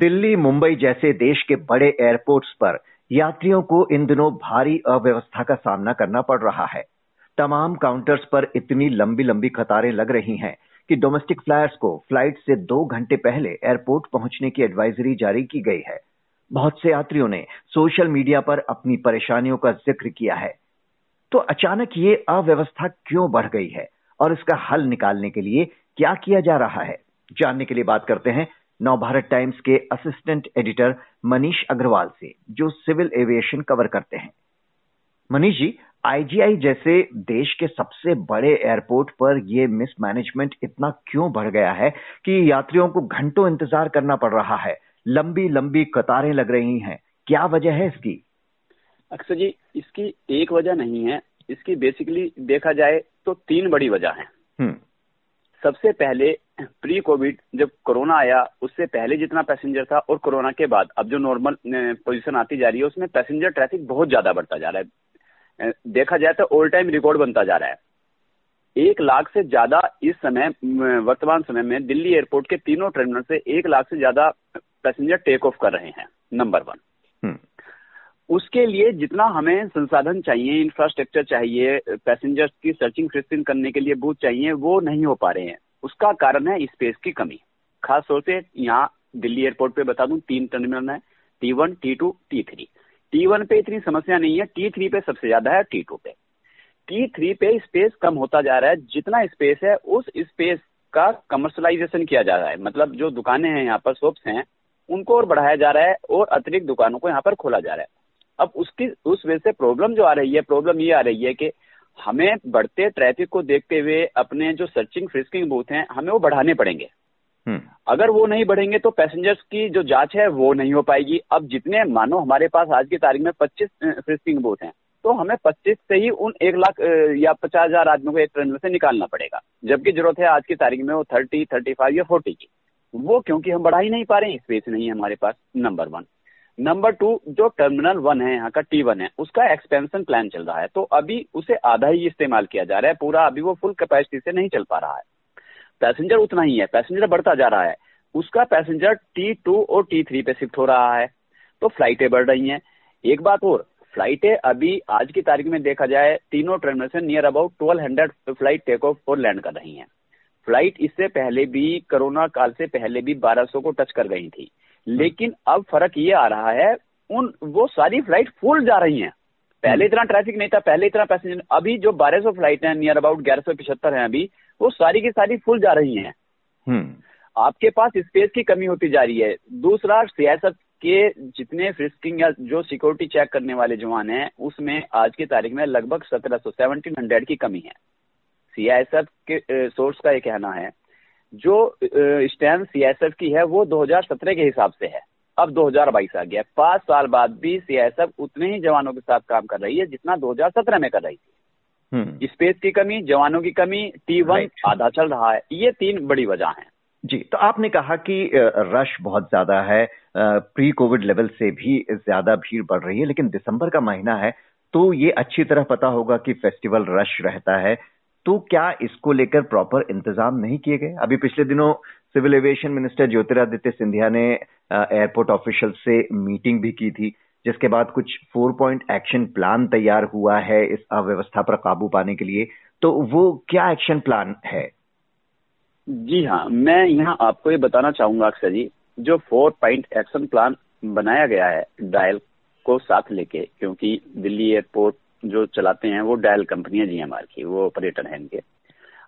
दिल्ली, मुंबई जैसे देश के बड़े एयरपोर्ट्स पर यात्रियों को इन दिनों भारी अव्यवस्था का सामना करना पड़ रहा है। तमाम काउंटर्स पर इतनी लंबी लंबी कतारें लग रही हैं कि डोमेस्टिक फ्लायर्स को फ़्लाइट से दो घंटे पहले एयरपोर्ट पहुँचने की एडवाइजरी जारी की गई है। बहुत से यात्रियों ने सोशल मीडिया पर अपनी परेशानियों का ज़िक्र किया है। तो अचानक ये अव्यवस्था क्यों बढ़ गई है और इसका हल निकालने के लिए क्या किया जा रहा है? जानने के लिए बात करते हैं नवभारत टाइम्स के असिस्टेंट एडिटर मनीष अग्रवाल से, जो सिविल एविएशन कवर करते हैं। मनीष जी आईजीआई जैसे देश के सबसे बड़े एयरपोर्ट पर यह मिसमैनेजमेंट इतना क्यों बढ़ गया है कि यात्रियों को घंटों इंतज़ार करना पड़ रहा है? लंबी लंबी कतारें लग रही हैं। क्या वजह है इसकी? अक्सर जी, इसकी एक वजह नहीं है। इसकी बेसिकली देखा जाए तो तीन बड़ी वजह है। सबसे पहले प्री कोविड जब कोरोना आया, उससे पहले जितना पैसेंजर था और कोरोना के बाद, अब जो नॉर्मल पोजीशन आती जा रही है, उसमें पैसेंजर ट्रैफ़िक बहुत ज़्यादा बढ़ता जा रहा है देखा जाए तो ऑल टाइम रिकॉर्ड बनता जा रहा है एक लाख से ज़्यादा इस समय वर्तमान समय में दिल्ली एयरपोर्ट के तीनों टर्मिनल से एक लाख से ज़्यादा पैसेंजर टेक ऑफ़ कर रहे हैं नंबर वन। उसके लिए जितना हमें संसाधन चाहिए इंफ्रास्ट्रक्चर चाहिए पैसेंजर्स की सर्चिंग फ्रिस्टिंग करने के लिए बूथ चाहिए, वो नहीं हो पा रहे हैं। उसका कारण है स्पेस की कमी। खास तौर से यहाँ दिल्ली एयरपोर्ट पे बता दूँ, तीन टर्मिनल है T one T two T three T one पे इतनी समस्या नहीं है टी थ्री पे सबसे ज़्यादा है टी टू पे। टी थ्री पे स्पेस कम होता जा रहा है, जितना स्पेस है, उस स्पेस का कमर्शलाइजेशन किया जा रहा है। मतलब जो दुकानें हैं, यहाँ पर शॉप्स हैं, उनको और बढ़ाया जा रहा है और अतिरिक्त दुकानों को यहाँ पर खोला जा रहा है। अब उसकी उस वजह से प्रॉब्लम जो आ रही है प्रॉब्लम ये आ रही है कि हमें बढ़ते ट्रैफ़िक को देखते हुए अपने जो सर्चिंग फ्रिस्किंग बूथ हैं हमें वो बढ़ाने पड़ेंगे। हम्म। अगर वो नहीं बढ़ेंगे तो पैसेंजर्स की जो जाँच है वो नहीं हो पाएगी। अब जितने मानो हमारे पास आज की तारीख में 25 फ्रिस्किंग बूथ हैं तो हमें 25 से ही उन एक लाख या पचास हज़ार आदमियों को एक ट्रेन में से निकालना पड़ेगा। जबकि ज़रूरत है आज की तारीख में वो थर्टी थर्टी फाइव या फोर्टी की। वो क्योंकि हम बढ़ा ही नहीं पा रहे हैं स्पेस नहीं है हमारे पास नंबर वन नंबर टू जो टर्मिनल वन है, यहाँ का टी वन है, उसका एक्सपेंशन प्लान चल रहा है। तो अभी उसे आधा ही इस्तेमाल किया जा रहा है, पूरा अभी वो फुल कैपेसिटी से नहीं चल पा रहा है। पैसेंजर उतना ही है पैसेंजर बढ़ता जा रहा है। उसका पैसेंजर टी टू और टी थ्री पे शिफ्ट हो रहा है तो फ्लाइटें बढ़ रही हैं। एक बात और फ्लाइटें अभी आज की तारीख में देखा जाए, तीनों टर्मिनल से near about twelve hundred flight take off और लैंड कर रही हैं। फ़्लाइट इससे पहले भी कोरोना काल से पहले भी 1200 को टच कर गई थी। लेकिन अब फ़र्क ये आ रहा है उन वो सारी फ़्लाइट फुल जा रही हैं। पहले इतना ट्रैफ़िक नहीं था पहले इतना पैसेंजर अभी जो बारह सौ फ़्लाइट है नियर अबाउट ग्यारह सौ पिछहत्तर है अभी वो सारी की सारी फुल जा रही हैं। हम्म। आपके पास स्पेस की कमी होती जा रही है। दूसरा सियासत के जितने फ्रिस्किंग या जो सिक्योरिटी चेक करने वाले जवान हैं उसमें आज की तारीख में लगभग सत्रह सौ सेवनटीन हंड्रेड की कमी है। सीआईएसएफ के सोर्स का ये कहना है। जो स्टैंड सीएसएफ की है वो 2017 के हिसाब से है। अब 2022 आ गया। पाँच साल बाद भी सीएसएफ उतने ही जवानों के साथ काम कर रही है जितना 2017 में कर रही थी। Space hmm. की कमी जवानों की कमी टी वन आधा चल रहा है। ये तीन बड़ी वजह है। जी तो आपने कहा कि रश बहुत ज़्यादा है। प्री कोविड लेवल से भी ज़्यादा भीड़ बढ़ रही है लेकिन दिसंबर का महीना है तो ये अच्छी तरह पता होगा कि फेस्टिवल रश रहता है। तो क्या इसको लेकर प्रॉपर इंतज़ाम नहीं किए गए? अभी पिछले दिनों civil aviation minister Jyotiraditya Scindia ने एयरपोर्ट ऑफिशियल से मीटिंग भी की थी, जिसके बाद कुछ फोर पॉइंट एक्शन प्लान तैयार हुआ है इस अव्यवस्था पर काबू पाने के लिए। तो वो क्या एक्शन प्लान है? जी हाँ मैं यहाँ आपको ये बताना चाहूँगा अक्षर जी, जो फोर पॉइंट एक्शन प्लान बनाया गया है डायल को साथ लेके, क्योंकि दिल्ली एयरपोर्ट जो चलाते हैं, वो डायल कंपनी है जीएमआर की, वो ऑपरेटर है इनके।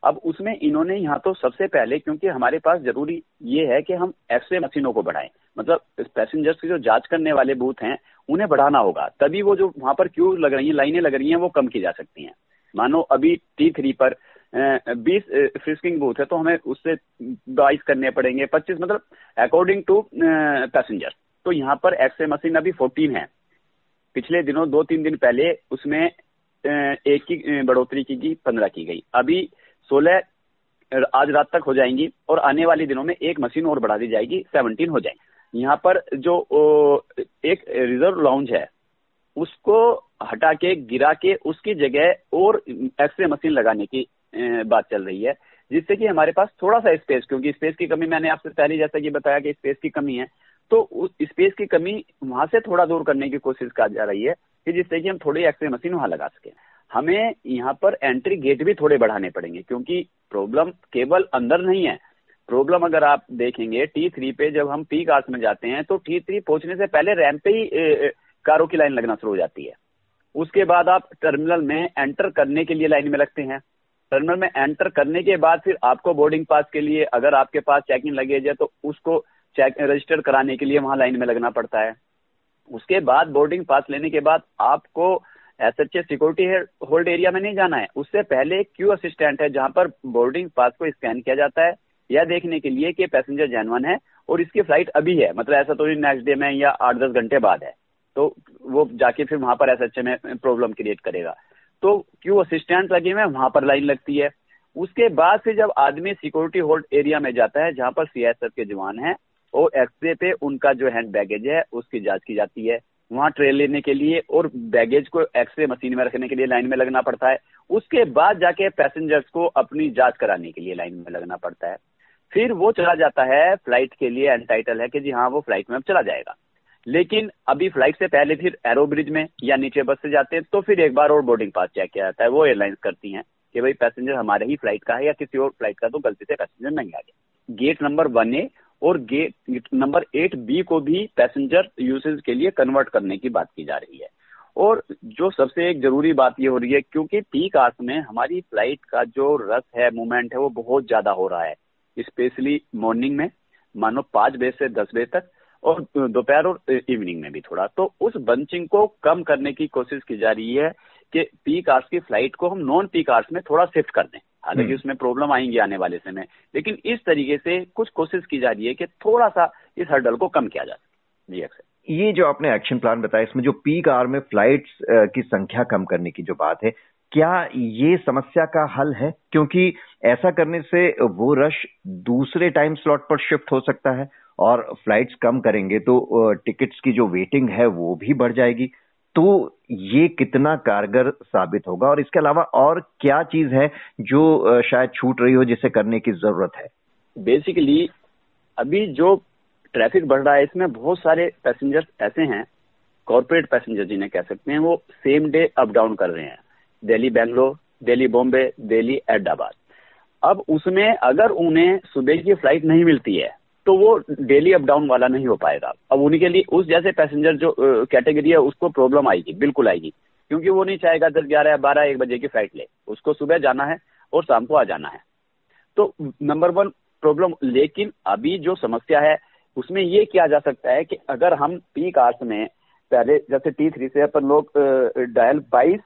अब उसमें इन्होंने यहाँ तो सबसे पहले, क्योंकि हमारे पास ज़रूरी ये है कि हम एक्सरे मशीनों को बढ़ाएँ। मतलब पैसेंजर्स की जो जाँच करने वाले बूथ हैं, उन्हें बढ़ाना होगा। तभी वो जो वहाँ पर क्यू लग रही है, लाइनें लग रही हैं, वो कम की जा सकती हैं। मानो अभी टी थ्री पर बीस फ्रिस्किंग बूथ है तो हमें उससे बाईस करने पड़ेंगे, पच्चीस मतलब अकॉर्डिंग टू पैसेंजर तो यहाँ पर एक्सरे मशीन अभी फोर्टीन है। पिछले दिनों, दो तीन दिन पहले, उसमें एक की बढ़ोतरी की गई पंद्रह की गई। अभी सोलह आज रात तक हो जाएँगी और आने वाले दिनों में एक मशीन और बढ़ा दी जाएगी, सेवनटीन हो जाएँगी। यहाँ पर जो एक रिज़र्व लॉन्च है, उसको हटा के, गिरा के, उसकी जगह और एक्सरे मशीन लगाने की बात चल रही है, जिससे कि हमारे पास थोड़ा सा स्पेस, क्योंकि स्पेस की कमी मैंने आपसे पहले जैसा कि बताया कि स्पेस की कमी है तो उस स्पेस की कमी वहाँ से थोड़ा दूर करने की कोशिश की जा रही है कि जिससे कि हम थोड़ी एक्सरे मशीन वहाँ लगा सके। हमें यहाँ पर एंट्री गेट भी थोड़े बढ़ाने पड़ेंगे, क्योंकि प्रॉब्लम केवल अंदर नहीं है। प्रॉब्लम अगर आप देखेंगे टी थ्री पे जब हम पी कार्स में जाते हैं तो टी थ्री पहुँचने से पहले रैंप पे ही कारों की लाइन लगना शुरू हो जाती है। उसके बाद आप टर्मिनल में एंटर करने के लिए लाइन में लगते हैं। टर्मिनल में एंटर करने के बाद फिर आपको बोर्डिंग पास के लिए, अगर आपके पास चेकिंग लगेज है तो उसको चेक, रजिस्टर कराने के लिए वहाँ लाइन में लगना पड़ता है। उसके बाद बोर्डिंग पास लेने के बाद आपको S H A security hold area में नहीं जाना है। उससे पहले एक क्यू असिस्टेंट है जहाँ पर बोर्डिंग पास को स्कैन किया जाता है। यह देखने के लिए कि पैसेंजर जैनवन है और इसकी फ़्लाइट अभी है। मतलब ऐसा तो नहीं नेक्स्ट डे में या आठ दस घंटे बाद है। तो वो जाके फिर वहाँ पर एस एच ए में प्रॉब्लम क्रिएट करेगा। तो क्यू असिस्टेंट लगे हुए वहाँ पर लाइन लगती है। उसके बाद से जब आदमी सिक्योरिटी होल्ड एरिया में जाता है, जहाँ पर सीएसएफ के जवान हैं और एक्सरे पे उनका जो हैंड बैगेज है, उसकी जाँच की जाती है। वहाँ ट्रेन लेने के लिए और बैगेज को एक्सरे मशीन में रखने के लिए लाइन में लगना पड़ता है। उसके बाद जाके पैसेंजर्स को अपनी जाँच कराने के लिए लाइन में लगना पड़ता है। फिर वो चला जाता है फ़्लाइट के लिए एंटाइटल है कि जी हाँ वो फ़्लाइट में अब चला जाएगा। लेकिन अभी फ़्लाइट से पहले फिर एरो ब्रिज में या नीचे बस से जाते हैं तो फिर एक बार और बोर्डिंग पास चेक किया जाता है। वो एयरलाइंस करती हैं कि भाई पैसेंजर हमारे ही फ़्लाइट का है या किसी और फ़्लाइट का तो गलती से पैसेंजर नहीं आ गया। गेट नंबर वन ए और गेट नंबर एट बी को भी पैसेंजर यूसेज के लिए कन्वर्ट करने की बात की जा रही है। और जो सबसे एक ज़रूरी बात ये हो रही है, क्योंकि पीक आवर्स में हमारी फ़्लाइट का जो रस है मूवमेंट है, वो बहुत ज़्यादा हो रहा है। स्पेशली मॉर्निंग में, मानो पाँच बजे से दस बजे तक, और दोपहर और इवनिंग में भी थोड़ा। तो उस बंचिंग को कम करने की कोशिश की जा रही है कि पीक आवर्स की फ़्लाइट को हम नॉन पीक आवर्स में थोड़ा शिफ्ट कर दें। हालाँकि हम्म। उसमें प्रॉब्लम आएँगी आने वाले समय। लेकिन इस तरीके से कुछ कोशिश की जा रही है कि थोड़ा सा इस हर्डल को कम किया जा सके। जी अक्सर ये जो आपने एक्शन प्लान बताया इसमें जो पीक आवर में फ्लाइट्स की संख्या कम करने की जो बात है क्या ये समस्या का हल है? क्योंकि ऐसा करने से वो रश दूसरे टाइम स्लॉट पर शिफ्ट हो सकता है और फ्लाइट्स कम करेंगे तो टिकट्स की जो वेटिंग है वो भी बढ़ जाएगी। तो ये कितना कारगर साबित होगा? और इसके अलावा और क्या चीज़ है जो शायद छूट रही हो जिसे करने की ज़रूरत है? बेसिकली अभी जो ट्रैफ़िक बढ़ रहा है, इसमें बहुत सारे पैसेंजर्स ऐसे हैं कॉरपोरेट पैसेंजर जिन्हें कह सकते हैं, वो सेम डे अप डाउन कर रहे हैं। दिल्ली, बेंगलोर, दिल्ली, बॉम्बे, दिल्ली हैदराबाद अब उसमें अगर उन्हें सुबह की फ़्लाइट नहीं मिलती है तो वो डेली अप डाउन वाला नहीं हो पाएगा। अब उन्हीं के लिए उस जैसे पैसेंजर जो कैटेगरी है, उसको प्रॉब्लम आएगी, बिल्कुल आएगी। क्योंकि वो नहीं चाहेगा दस ग्यारह, बारह, एक बजे की फ़्लाइट ले। उसको सुबह जाना है और शाम को आ जाना है। तो नंबर वन प्रॉब्लम लेकिन अभी जो समस्या है, उसमें ये किया जा सकता है कि अगर हम पीक आवर्स में, पहले जैसे टी थ्री से अपन लोग डायल बाईस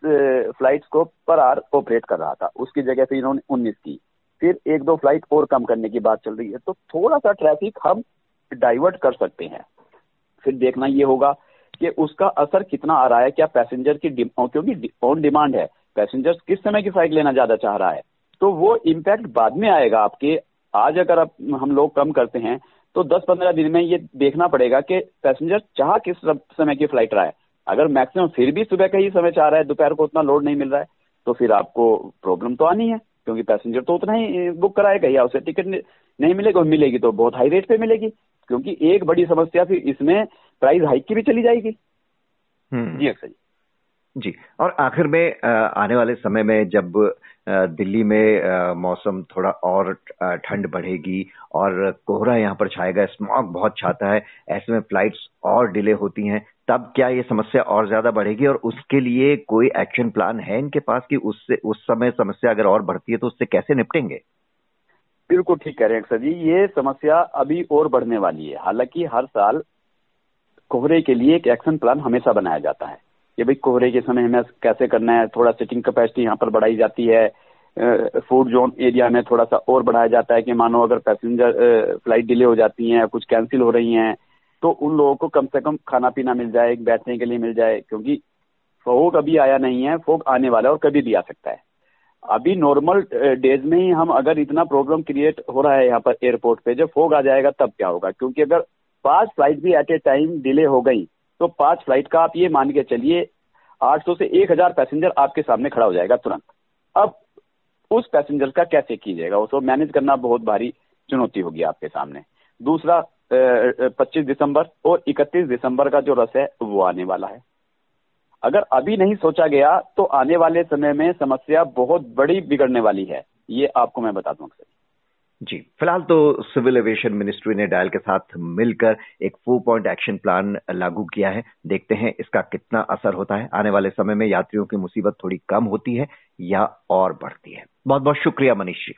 फ्लाइट्स को पर आवर ऑपरेट कर रहा था, उसकी जगह पे इन्होंने उन्नीस की। फिर एक दो फ़्लाइट और कम करने की बात चल रही है। तो थोड़ा सा ट्रैफ़िक हम डाइवर्ट कर सकते हैं। फिर देखना ये होगा कि उसका असर कितना आ रहा है, क्या पैसेंजर की क्योंकि ऑन डिमांड है पैसेंजर किस समय की फ़्लाइट लेना ज़्यादा चाह रहा है? तो वो इम्पैक्ट बाद में आएगा आपके। आज अगर आप, हम लोग कम करते हैं तो 10-15 दिन में ये देखना पड़ेगा कि पैसेंजर चाह किस समय की फ़्लाइट रहा है। अगर मैक्सिमम फिर भी सुबह का ही समय चाह रहा है, दोपहर को उतना लोड नहीं मिल रहा है तो फिर आपको प्रॉब्लम तो आनी है। क्योंकि पैसेंजर तो उतना ही बुक कराएगा या उसे टिकट नहीं मिलेगा और मिलेगी तो बहुत हाई रेट पे मिलेगी। क्योंकि एक बड़ी समस्या फिर इसमें प्राइस हाइक की भी चली जाएगी। हम्म। जी अक्सर जी। जी और आखिर में आने वाले समय में जब दिल्ली में मौसम थोड़ा और ठंड बढ़ेगी और कोहरा यहाँ पर छाएगा स्मॉग बहुत छाता है ऐसे में फ्लाइट्स और डिले होती हैं तब क्या ये समस्या और ज़्यादा बढ़ेगी और उसके लिए कोई एक्शन प्लान है इनके पास कि उससे, उस समय समस्या अगर और बढ़ती है तो उससे कैसे निपटेंगे? बिल्कुल ठीक कह रहे हैं सर जी। ये समस्या अभी और बढ़ने वाली है। हालाँकि हर साल कोहरे के लिए एक एक्शन प्लान हमेशा बनाया जाता है कि भाई कोहरे के समय हमें कैसे करना है, थोड़ा सिटिंग कैपेसिटी यहाँ पर बढ़ाई जाती है फ़ूड जोन एरिया में थोड़ा सा और बढ़ाया जाता है कि मानो अगर पैसेंजर फ़्लाइट डिले हो जाती हैं कुछ कैंसिल हो रही हैं तो उन लोगों को कम से कम खाना पीना मिल जाए बैठने के लिए मिल जाए, क्योंकि फोग अभी आया नहीं है फोक आने वाला है और कभी भी आ सकता है। अभी नॉर्मल डेज़ में ही हम अगर इतना प्रॉब्लम क्रिएट हो रहा है यहाँ पर एयरपोर्ट पे, जब फोग आ जाएगा तब क्या होगा? क्योंकि अगर पाँच फ़्लाइट भी एट ए टाइम डिले हो गई तो पाँच फ़्लाइट का आप ये मान के चलिए 800 से 1000 पैसेंजर आपके सामने खड़ा हो जाएगा तुरंत। अब उस पैसेंजर का कैसे कीजिएगा? उसको मैनेज करना बहुत भारी चुनौती होगी आपके सामने। दूसरा पच्चीस दिसंबर और इकतीस दिसंबर का जो रस है, वो आने वाला है। अगर अभी नहीं सोचा गया तो आने वाले समय में समस्या बहुत बड़ी बिगड़ने वाली है। ये आपको मैं बता दूँ जी, फ़िलहाल तो सिविल एविएशन मिनिस्ट्री ने डायल के साथ मिलकर एक फोर पॉइंट एक्शन प्लान लागू किया है। देखते हैं इसका कितना असर होता है। आने वाले समय में यात्रियों की मुसीबत थोड़ी कम होती है या और बढ़ती है। बहुत बहुत शुक्रिया मनीष जी।